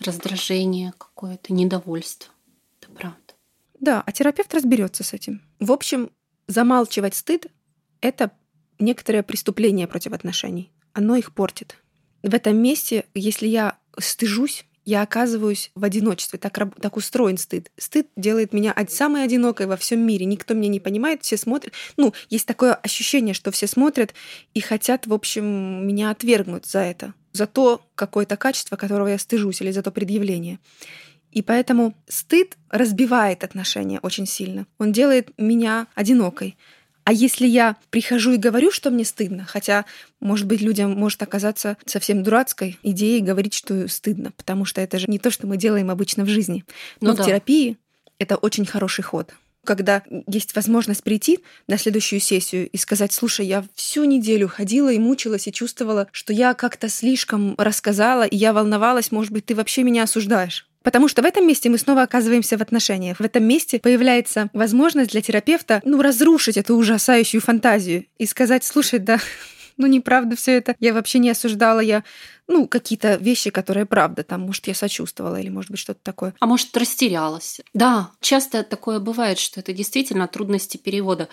раздражение какое-то, недовольство. Это правда. Да, а терапевт разберется с этим. В общем, замалчивать стыд — это некоторое преступление против отношений. Оно их портит. В этом месте, если я стыжусь, я оказываюсь в одиночестве. Так, так устроен стыд. Стыд делает меня самой одинокой во всем мире. Никто меня не понимает, все смотрят. Ну, есть такое ощущение, что все смотрят и хотят, в общем, меня отвергнуть за это. За то какое-то качество, которого я стыжусь, или за то предъявление. И поэтому стыд разбивает отношения очень сильно. Он делает меня одинокой. А если я прихожу и говорю, что мне стыдно, хотя, может быть, людям может оказаться совсем дурацкой идеей говорить, что стыдно, потому что это же не то, что мы делаем обычно в жизни. Но ну, в да. терапии это очень хороший ход когда есть возможность прийти на следующую сессию и сказать, слушай, я всю неделю ходила и мучилась и чувствовала, что я как-то слишком рассказала, и я волновалась, может быть, ты вообще меня осуждаешь. Потому что в этом месте мы снова оказываемся в отношениях. В этом месте появляется возможность для терапевта ну, разрушить эту ужасающую фантазию и сказать, слушай, да, ну, неправда все это. Я вообще не осуждала, я ну, какие-то вещи, которые правда, там, может, я сочувствовала или, может быть, что-то такое. А может, растерялась. Да, часто такое бывает, что это действительно трудности перевода.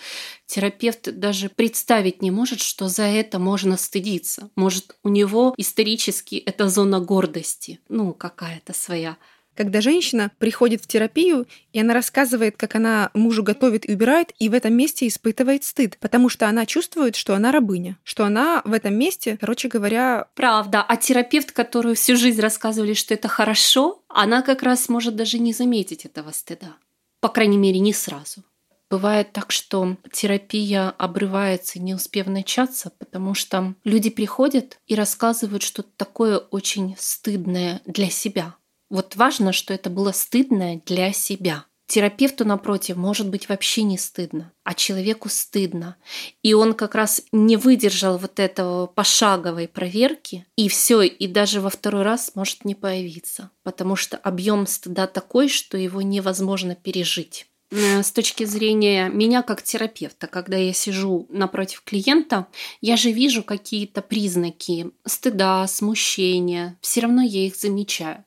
Терапевт даже представить не может, что за это можно стыдиться. Может, у него исторически это зона гордости, ну, какая-то своя когда женщина приходит в терапию, и она рассказывает, как она мужу готовит и убирает, и в этом месте испытывает стыд, потому что она чувствует, что она рабыня, что она в этом месте, короче говоря... Правда. А терапевт, которую всю жизнь рассказывали, что это хорошо, она как раз может даже не заметить этого стыда. По крайней мере, не сразу. Бывает так, что терапия обрывается, не успев начаться, потому что люди приходят и рассказывают что-то такое очень стыдное для себя. Вот важно, что это было стыдное для себя. Терапевту, напротив, может быть вообще не стыдно, а человеку стыдно. И он как раз не выдержал вот этого пошаговой проверки, и все, и даже во второй раз может не появиться, потому что объем стыда такой, что его невозможно пережить с точки зрения меня как терапевта, когда я сижу напротив клиента, я же вижу какие-то признаки стыда, смущения, все равно я их замечаю.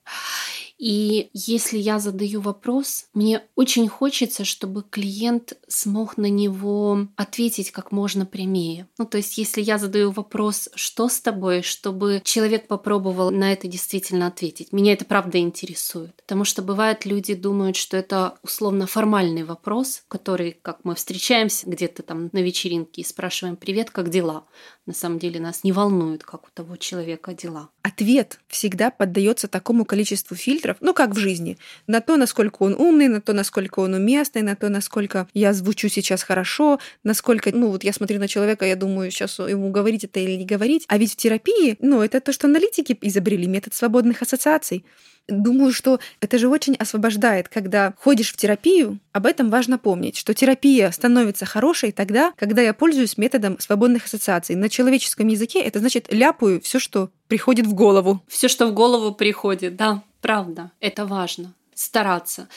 И если я задаю вопрос, мне очень хочется, чтобы клиент смог на него ответить как можно прямее. Ну, то есть, если я задаю вопрос, что с тобой, чтобы человек попробовал на это действительно ответить. Меня это правда интересует. Потому что бывает, люди думают, что это условно формальный вопрос, который, как мы встречаемся где-то там на вечеринке и спрашиваем «Привет, как дела?». На самом деле нас не волнует, как у того человека дела. Ответ всегда поддается такому количеству фильтров, ну как в жизни, на то, насколько он умный, на то, насколько он уместный, на то, насколько я звучу сейчас хорошо, насколько, ну вот я смотрю на человека, я думаю, сейчас ему говорить это или не говорить. А ведь в терапии, ну это то, что аналитики изобрели, метод свободных ассоциаций. Думаю, что это же очень освобождает, когда ходишь в терапию. Об этом важно помнить, что терапия становится хорошей тогда, когда я пользуюсь методом свободных ассоциаций. На человеческом языке это значит ляпаю все, что приходит в голову. Все, что в голову приходит, да, правда, это важно стараться.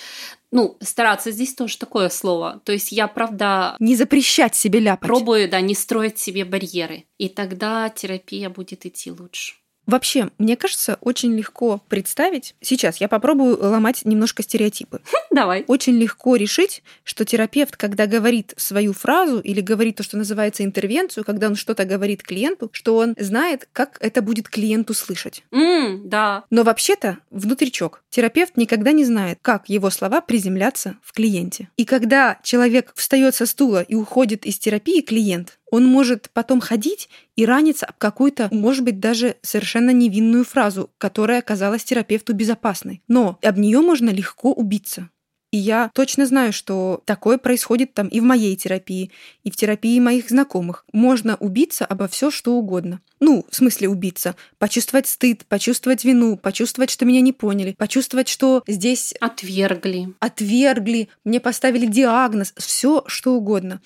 Ну, стараться здесь тоже такое слово. То есть я, правда... Не запрещать себе ляпать. Пробую, да, не строить себе барьеры. И тогда терапия будет идти лучше. Вообще, мне кажется, очень легко представить. Сейчас я попробую ломать немножко стереотипы. Давай. Очень легко решить, что терапевт, когда говорит свою фразу или говорит то, что называется интервенцию, когда он что-то говорит клиенту, что он знает, как это будет клиенту слышать. Mm, да. Но вообще-то внутричок. Терапевт никогда не знает, как его слова приземлятся в клиенте. И когда человек встает со стула и уходит из терапии, клиент, он может потом ходить и раниться об какую-то, может быть, даже совершенно невинную фразу, которая оказалась терапевту безопасной. Но об нее можно легко убиться. И я точно знаю, что такое происходит там и в моей терапии, и в терапии моих знакомых. Можно убиться обо все, что угодно. Ну, в смысле убиться. Почувствовать стыд, почувствовать вину, почувствовать, что меня не поняли, почувствовать, что здесь... Отвергли. Отвергли, мне поставили диагноз, все что угодно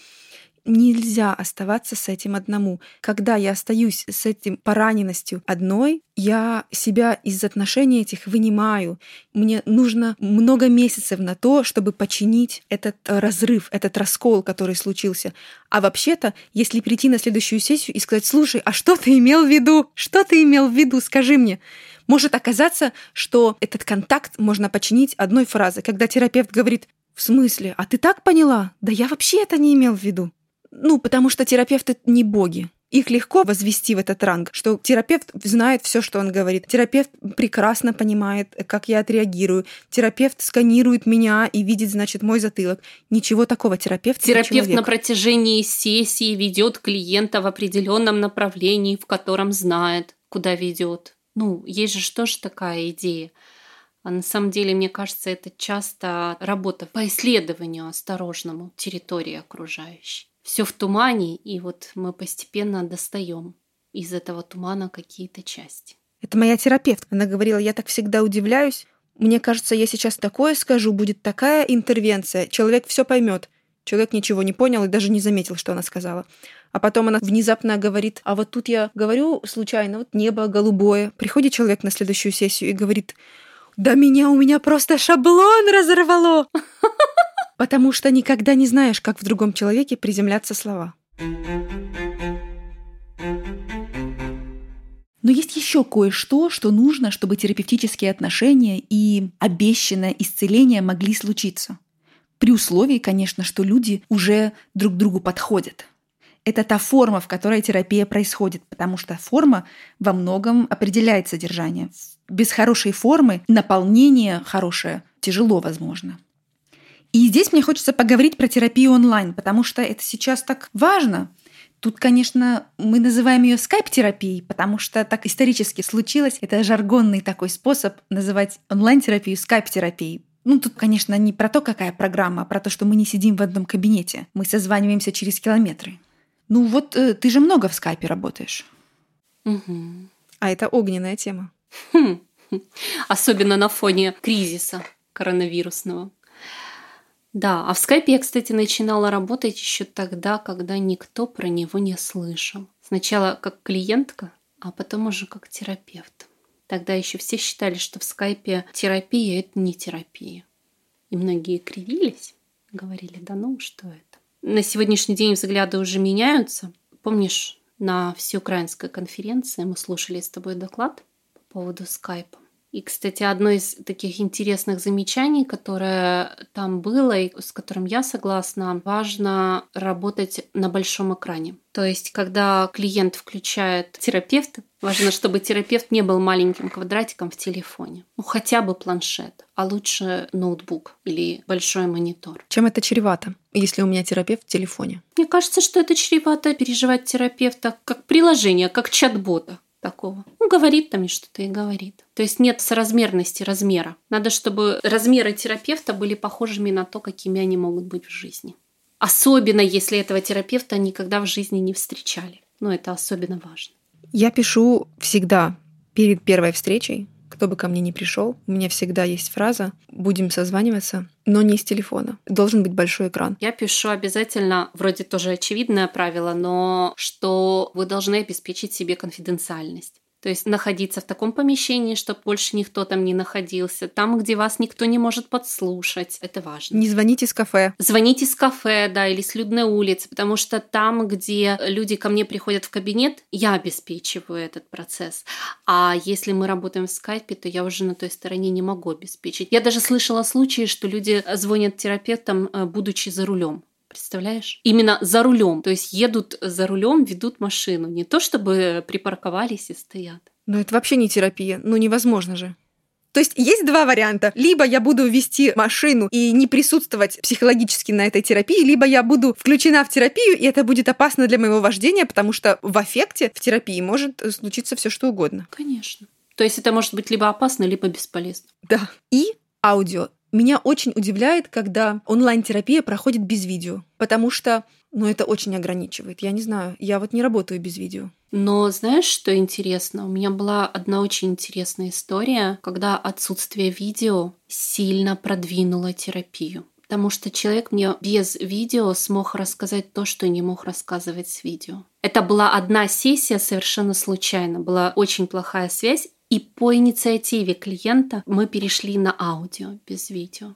нельзя оставаться с этим одному. Когда я остаюсь с этим пораненностью одной, я себя из отношений этих вынимаю. Мне нужно много месяцев на то, чтобы починить этот разрыв, этот раскол, который случился. А вообще-то, если прийти на следующую сессию и сказать, слушай, а что ты имел в виду? Что ты имел в виду? Скажи мне. Может оказаться, что этот контакт можно починить одной фразой, когда терапевт говорит, в смысле? А ты так поняла? Да я вообще это не имел в виду. Ну, потому что терапевты не боги. Их легко возвести в этот ранг, что терапевт знает все, что он говорит. Терапевт прекрасно понимает, как я отреагирую. Терапевт сканирует меня и видит, значит, мой затылок. Ничего такого. Терапевт. Терапевт на протяжении сессии ведет клиента в определенном направлении, в котором знает, куда ведет. Ну, есть же тоже такая идея. А на самом деле, мне кажется, это часто работа по исследованию осторожному территории окружающей все в тумане, и вот мы постепенно достаем из этого тумана какие-то части. Это моя терапевт. Она говорила, я так всегда удивляюсь. Мне кажется, я сейчас такое скажу, будет такая интервенция, человек все поймет. Человек ничего не понял и даже не заметил, что она сказала. А потом она внезапно говорит, а вот тут я говорю случайно, вот небо голубое. Приходит человек на следующую сессию и говорит, да меня у меня просто шаблон разорвало. Потому что никогда не знаешь, как в другом человеке приземлятся слова. Но есть еще кое-что, что нужно, чтобы терапевтические отношения и обещанное исцеление могли случиться. При условии, конечно, что люди уже друг другу подходят. Это та форма, в которой терапия происходит, потому что форма во многом определяет содержание. Без хорошей формы наполнение хорошее тяжело возможно. И здесь мне хочется поговорить про терапию онлайн, потому что это сейчас так важно. Тут, конечно, мы называем ее скайп-терапией, потому что так исторически случилось. Это жаргонный такой способ называть онлайн-терапию скайп-терапией. Ну, тут, конечно, не про то, какая программа, а про то, что мы не сидим в одном кабинете. Мы созваниваемся через километры. Ну вот э, ты же много в скайпе работаешь. Угу. А это огненная тема. Хм. Особенно на фоне кризиса коронавирусного. Да, а в скайпе я, кстати, начинала работать еще тогда, когда никто про него не слышал. Сначала как клиентка, а потом уже как терапевт. Тогда еще все считали, что в скайпе терапия – это не терапия. И многие кривились, говорили, да ну, что это. На сегодняшний день взгляды уже меняются. Помнишь, на всеукраинской конференции мы слушали с тобой доклад по поводу скайпа. И, кстати, одно из таких интересных замечаний, которое там было и с которым я согласна, важно работать на большом экране. То есть, когда клиент включает терапевта, важно, чтобы терапевт не был маленьким квадратиком в телефоне. Ну, хотя бы планшет, а лучше ноутбук или большой монитор. Чем это чревато, если у меня терапевт в телефоне? Мне кажется, что это чревато переживать терапевта как приложение, как чат-бота такого. Ну, говорит там и что-то и говорит. То есть нет соразмерности размера. Надо, чтобы размеры терапевта были похожими на то, какими они могут быть в жизни. Особенно, если этого терапевта никогда в жизни не встречали. Но это особенно важно. Я пишу всегда перед первой встречей кто бы ко мне ни пришел, у меня всегда есть фраза «будем созваниваться, но не с телефона. Должен быть большой экран». Я пишу обязательно, вроде тоже очевидное правило, но что вы должны обеспечить себе конфиденциальность. То есть находиться в таком помещении, чтобы больше никто там не находился, там, где вас никто не может подслушать. Это важно. Не звоните из кафе. Звоните из кафе, да, или с людной улицы, потому что там, где люди ко мне приходят в кабинет, я обеспечиваю этот процесс. А если мы работаем в скайпе, то я уже на той стороне не могу обеспечить. Я даже слышала случаи, что люди звонят терапевтам, э, будучи за рулем. Представляешь? Именно за рулем. То есть едут за рулем, ведут машину. Не то чтобы припарковались и стоят. Но это вообще не терапия. Ну невозможно же. То есть есть два варианта. Либо я буду вести машину и не присутствовать психологически на этой терапии, либо я буду включена в терапию, и это будет опасно для моего вождения, потому что в эффекте в терапии может случиться все что угодно. Конечно. То есть это может быть либо опасно, либо бесполезно. Да. И аудио. Меня очень удивляет, когда онлайн-терапия проходит без видео, потому что, ну, это очень ограничивает. Я не знаю, я вот не работаю без видео. Но знаешь, что интересно? У меня была одна очень интересная история, когда отсутствие видео сильно продвинуло терапию. Потому что человек мне без видео смог рассказать то, что не мог рассказывать с видео. Это была одна сессия совершенно случайно. Была очень плохая связь, и по инициативе клиента мы перешли на аудио без видео.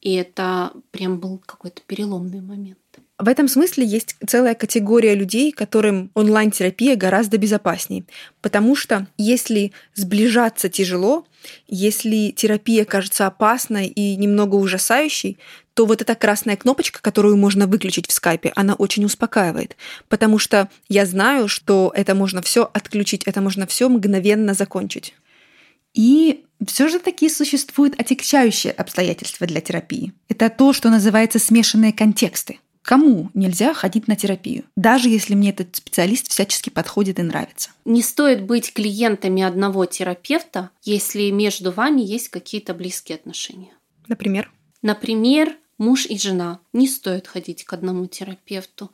И это прям был какой-то переломный момент. В этом смысле есть целая категория людей, которым онлайн-терапия гораздо безопаснее. Потому что если сближаться тяжело, если терапия кажется опасной и немного ужасающей, то вот эта красная кнопочка, которую можно выключить в скайпе, она очень успокаивает. Потому что я знаю, что это можно все отключить, это можно все мгновенно закончить. И все же таки существуют отягчающие обстоятельства для терапии. Это то, что называется смешанные контексты. Кому нельзя ходить на терапию, даже если мне этот специалист всячески подходит и нравится? Не стоит быть клиентами одного терапевта, если между вами есть какие-то близкие отношения. Например? Например, муж и жена. Не стоит ходить к одному терапевту.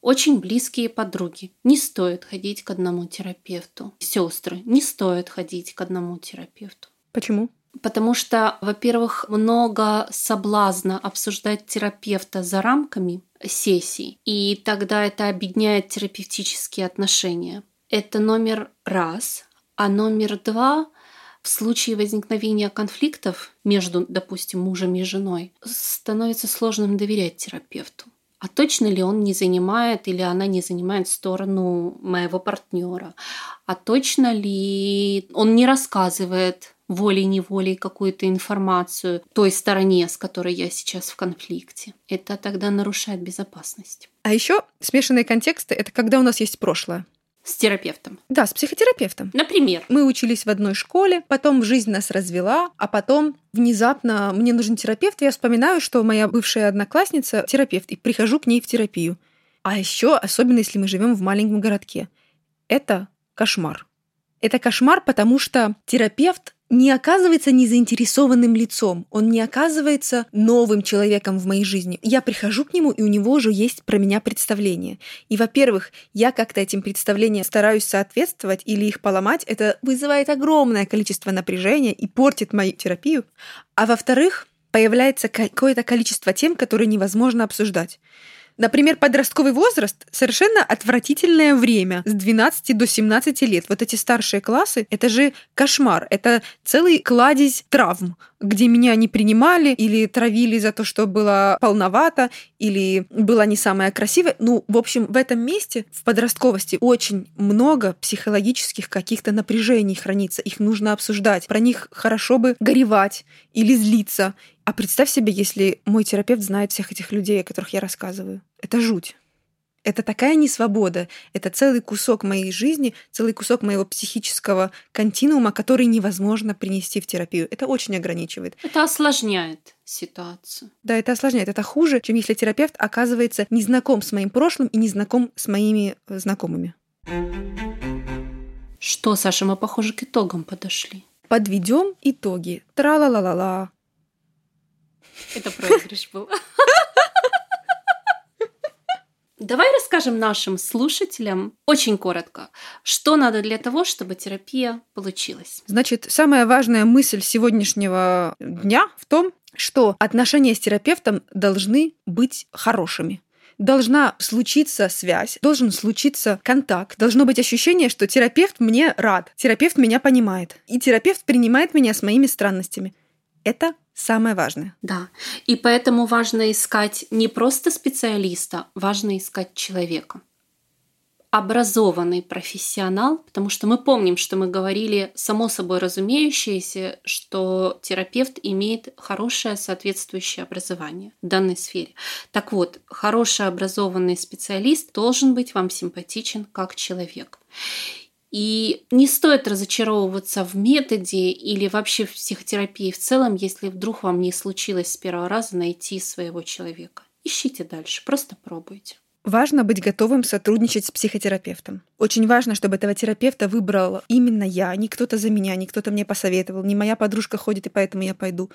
Очень близкие подруги. Не стоит ходить к одному терапевту. Сестры. Не стоит ходить к одному терапевту. Почему? Потому что, во-первых, много соблазна обсуждать терапевта за рамками сессий, и тогда это объединяет терапевтические отношения. Это номер раз. А номер два в случае возникновения конфликтов между, допустим, мужем и женой, становится сложным доверять терапевту. А точно ли он не занимает или она не занимает сторону моего партнера? А точно ли он не рассказывает волей-неволей какую-то информацию той стороне, с которой я сейчас в конфликте. Это тогда нарушает безопасность. А еще смешанные контексты — это когда у нас есть прошлое. С терапевтом. Да, с психотерапевтом. Например. Мы учились в одной школе, потом жизнь нас развела, а потом внезапно мне нужен терапевт, и я вспоминаю, что моя бывшая одноклассница терапевт, и прихожу к ней в терапию. А еще, особенно если мы живем в маленьком городке, это кошмар. Это кошмар, потому что терапевт не оказывается незаинтересованным лицом, он не оказывается новым человеком в моей жизни. Я прихожу к нему, и у него уже есть про меня представление. И, во-первых, я как-то этим представлениям стараюсь соответствовать или их поломать. Это вызывает огромное количество напряжения и портит мою терапию. А во-вторых, появляется какое-то количество тем, которые невозможно обсуждать. Например, подростковый возраст — совершенно отвратительное время с 12 до 17 лет. Вот эти старшие классы — это же кошмар. Это целый кладезь травм, где меня не принимали или травили за то, что было полновато, или была не самая красивая. Ну, в общем, в этом месте, в подростковости, очень много психологических каких-то напряжений хранится. Их нужно обсуждать. Про них хорошо бы горевать или злиться, а представь себе, если мой терапевт знает всех этих людей, о которых я рассказываю. Это жуть. Это такая несвобода. Это целый кусок моей жизни, целый кусок моего психического континуума, который невозможно принести в терапию. Это очень ограничивает. Это осложняет ситуацию. Да, это осложняет. Это хуже, чем если терапевт оказывается не знаком с моим прошлым и не знаком с моими э, знакомыми. Что, Саша, мы, похоже, к итогам подошли. Подведем итоги. Тра-ла-ла-ла-ла. Это проигрыш был. Давай расскажем нашим слушателям очень коротко, что надо для того, чтобы терапия получилась. Значит, самая важная мысль сегодняшнего дня в том, что отношения с терапевтом должны быть хорошими должна случиться связь, должен случиться контакт, должно быть ощущение, что терапевт мне рад, терапевт меня понимает, и терапевт принимает меня с моими странностями. Это самое важное. Да. И поэтому важно искать не просто специалиста, важно искать человека. Образованный профессионал, потому что мы помним, что мы говорили само собой разумеющееся, что терапевт имеет хорошее соответствующее образование в данной сфере. Так вот, хороший образованный специалист должен быть вам симпатичен как человек. И не стоит разочаровываться в методе или вообще в психотерапии в целом, если вдруг вам не случилось с первого раза найти своего человека. Ищите дальше, просто пробуйте. Важно быть готовым сотрудничать с психотерапевтом. Очень важно, чтобы этого терапевта выбрал именно я, не кто-то за меня, не кто-то мне посоветовал, не моя подружка ходит, и поэтому я пойду,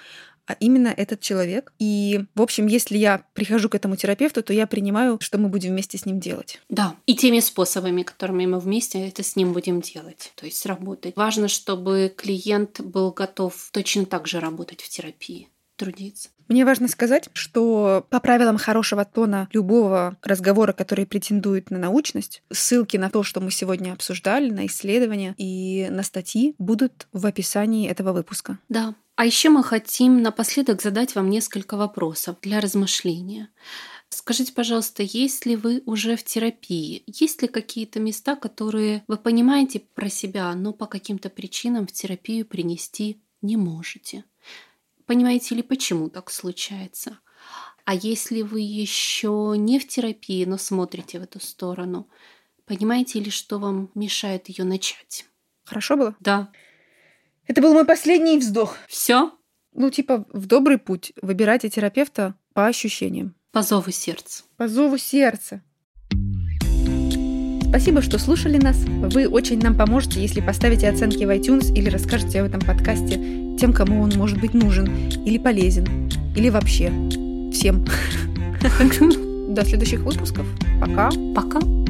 а именно этот человек. И, в общем, если я прихожу к этому терапевту, то я принимаю, что мы будем вместе с ним делать. Да, и теми способами, которыми мы вместе это с ним будем делать, то есть работать. Важно, чтобы клиент был готов точно так же работать в терапии трудиться. Мне важно сказать, что по правилам хорошего тона любого разговора, который претендует на научность, ссылки на то, что мы сегодня обсуждали, на исследования и на статьи будут в описании этого выпуска. Да. А еще мы хотим напоследок задать вам несколько вопросов для размышления. Скажите, пожалуйста, есть ли вы уже в терапии? Есть ли какие-то места, которые вы понимаете про себя, но по каким-то причинам в терапию принести не можете? Понимаете ли, почему так случается? А если вы еще не в терапии, но смотрите в эту сторону, понимаете ли, что вам мешает ее начать? Хорошо было? Да. Это был мой последний вздох. Все? Ну, типа, в добрый путь. Выбирайте терапевта по ощущениям. По зову сердца. По зову сердца. Спасибо, что слушали нас. Вы очень нам поможете, если поставите оценки в iTunes или расскажете об этом подкасте тем, кому он может быть нужен или полезен, или вообще всем. До следующих выпусков. Пока. Пока.